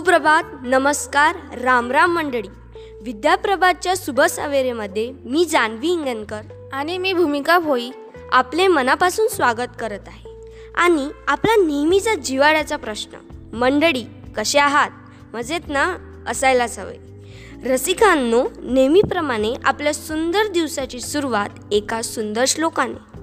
सुप्रभात नमस्कार राम राम मंडळी. विद्याप्रभातच्या शुभ सवेरेमध्ये मी जान्हवी इंगणकर आणि मी भूमिका भोई. आपले मनापासून स्वागत करत आहे. आणि आपला नेहमीचा जिवाळ्याचा प्रश्न मंडळी कसे आहात? मजेत ना? असायलाच हवे रसिकांनो नेहमीप्रमाणे आपल्या सुंदर दिवसाची सुरुवात एका सुंदर श्लोकाने.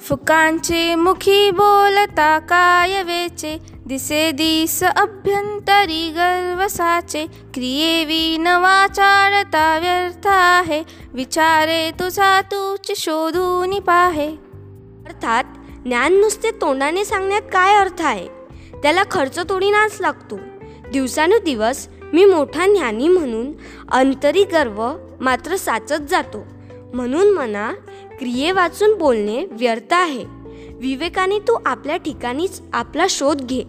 फुकांचे मुखी बोलता काय वेचे? दिसे दिस अभ्यंतरी गर्वसाचे क्रियेवी नवाचारता व्यर्थ आहे. विचारे तुझा तूच शोधून पाहे. अर्थात ज्ञान नुसते तोंडाने सांगण्यात काय अर्थ आहे? त्याला खर्च तोडीनाच लागतो. दिवसानुदिवस मी मोठा ज्ञानी म्हणून अंतरी गर्व मात्र साचत जातो. म्हणून मना क्रिये वाचून बोलणे व्यर्थ आहे. विवेकाने तू आपल्या ठिकाणीच आपला शोध घे.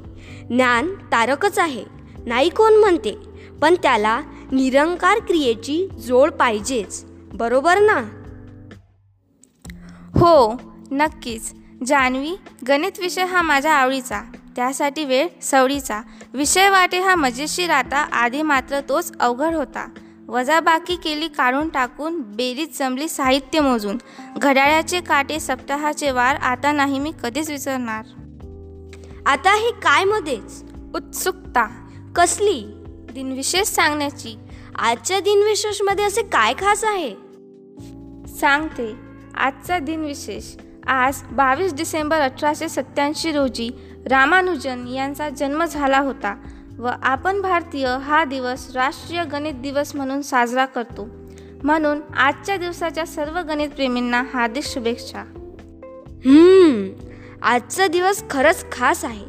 ज्ञान तारकच आहे. नाही कोण म्हणते पण त्याला निरंकार क्रियेची जोड पाहिजेच. बरोबर ना? हो नक्कीच. जान्हवी गणित विषय हा माझ्या आवडीचा. त्यासाठी वेळ सवडीचा. विषय वाटे हा मजेशीर आता आधी मात्र तोच अवघड होता. वजाबाकी केली काढून टाकून बेरीज जमली साहित्य मोजून. घड्याळाचे काटे सप्ताहाचे वार आता नाही मी कधीच विसरणार. आता हे काय मध्येच? उत्सुकता. कसली? दिनविशेष सांगण्याची. आजच्या दिनविशेषमध्ये असे काय खास आहे? सांगते. आजचा दिनविशेष. आज बावीस डिसेंबर अठराशे सत्याऐंशी रोजी रामानुजन यांचा जन्म झाला होता. व आपण भारतीय हा दिवस राष्ट्रीय गणित दिवस म्हणून साजरा करतो. म्हणून आजच्या दिवसाच्या सर्व गणितप्रेमींना हार्दिक शुभेच्छा. हम्म आजचा दिवस खरंच खास आहे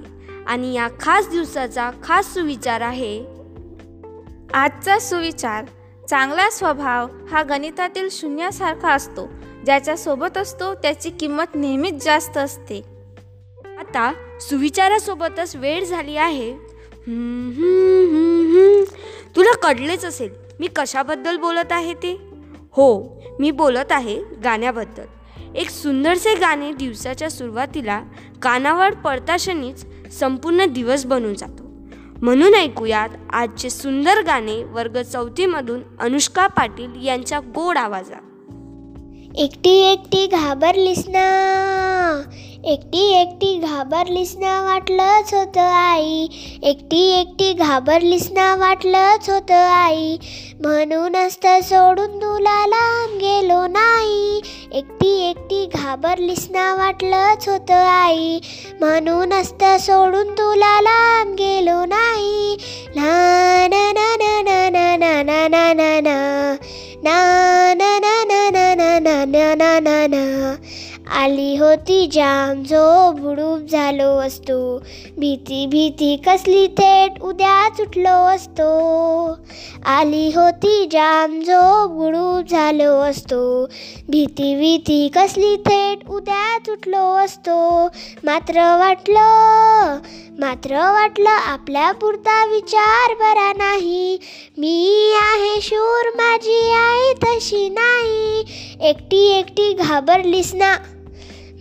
आणि या खास दिवसाचा खास सुविचार आहे. आजचा सुविचार चांगला स्वभाव हा गणितातील शून्यासारखा असतो. ज्याच्या सोबत असतो त्याची किंमत नेहमीच जास्त असते. आता सुविचारासोबतच वेळ झाली आहे. तुला कळलेच असेल मी कशाबद्दल बोलत आहे ते? हो मी बोलत आहे गाण्याबद्दल. एक सुंदरसे गाणे दिवसाच्या सुरुवातीला कानावर पडताक्षणीच संपूर्ण दिवस बनून जातो. म्हणून ऐकूयात आजचे सुंदर गाणे वर्ग चौथीमधून अनुष्का पाटील यांच्या गोड आवाजात. एकटी एकटी घाबरलीस ना एकटी एकटी घाबरलीस ना वाटलंच होतं आई एकटी एकटी घाबरलीस ना वाटलंच होतं आई म्हणूनच तर सोडून तुला लांब गेलो नाही एकटी एकटी घाबरलीस ना वाटलंच होतं आई म्हणूनच तर सोडून तुला लांब गेलो नाही ना ना ना ना ना ना ना ना ना ना ना na na na na na na. आली होती जाम. जो बुडूप झालो असतो. भीती भीती कसली थेट उद्याच उठलो असतो. आली होती जाम. जो बुडूप झालो असतो. भीती भीती कसली थेट उद्याच उठलो असतो. मात्र वाटलं मात्र वाटलं आपल्या पुरता विचार बरा नाही. मी आहे शूर माझी आई तशी नाही. एकटी एकटी घाबरलीस ना.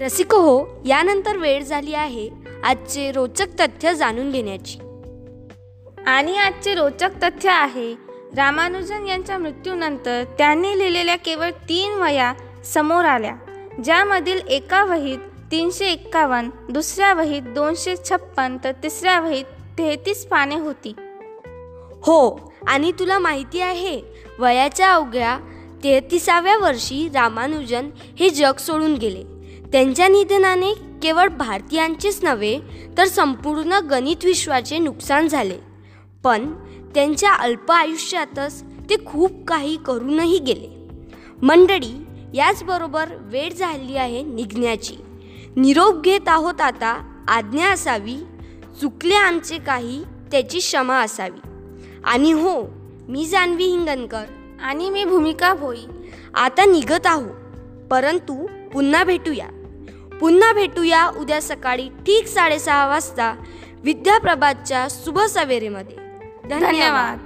रसिक हो यानंतर वेळ झाली आहे आजचे रोचक तथ्य जाणून घेण्याची. आणि आजचे रोचक तथ्य आहे रामानुजन यांच्या मृत्यूनंतर त्यांनी लिहिलेल्या केवळ तीन वया समोर आल्या ज्यामधील एका वहीत तीनशे एक्कावन्न दुसऱ्या वहीत दोनशे छप्पन तर तिसऱ्या वहीत तेहतीस पाने होती. हो आणि तुला माहिती आहे वयाच्या अवघ्या तेहतीसाव्या वर्षी रामानुजन हे जग सोडून गेले. त्यांच्या निधनाने केवळ भारतीयांचेच नव्हे तर संपूर्ण गणित विश्वाचे नुकसान झाले. पण त्यांच्या अल्प आयुष्यातच ते खूप काही करूनही गेले. मंडळी याचबरोबर वेळ झाली आहे निघण्याची. निरोप घेत आहोत आता आज्ञा असावी चुकले आमचे काही त्याची क्षमा असावी. आणि हो मी जान्हवी हिंगणकर. आणि मी भूमिका भोई. आता निघत आहो परंतु पुन्हा भेटूया. पुन्हा भेटूया उद्या सकाळी ठीक साडेसहा वाजता विद्याप्रभातच्या शुभ सवेरेमध्ये धन्यवाद.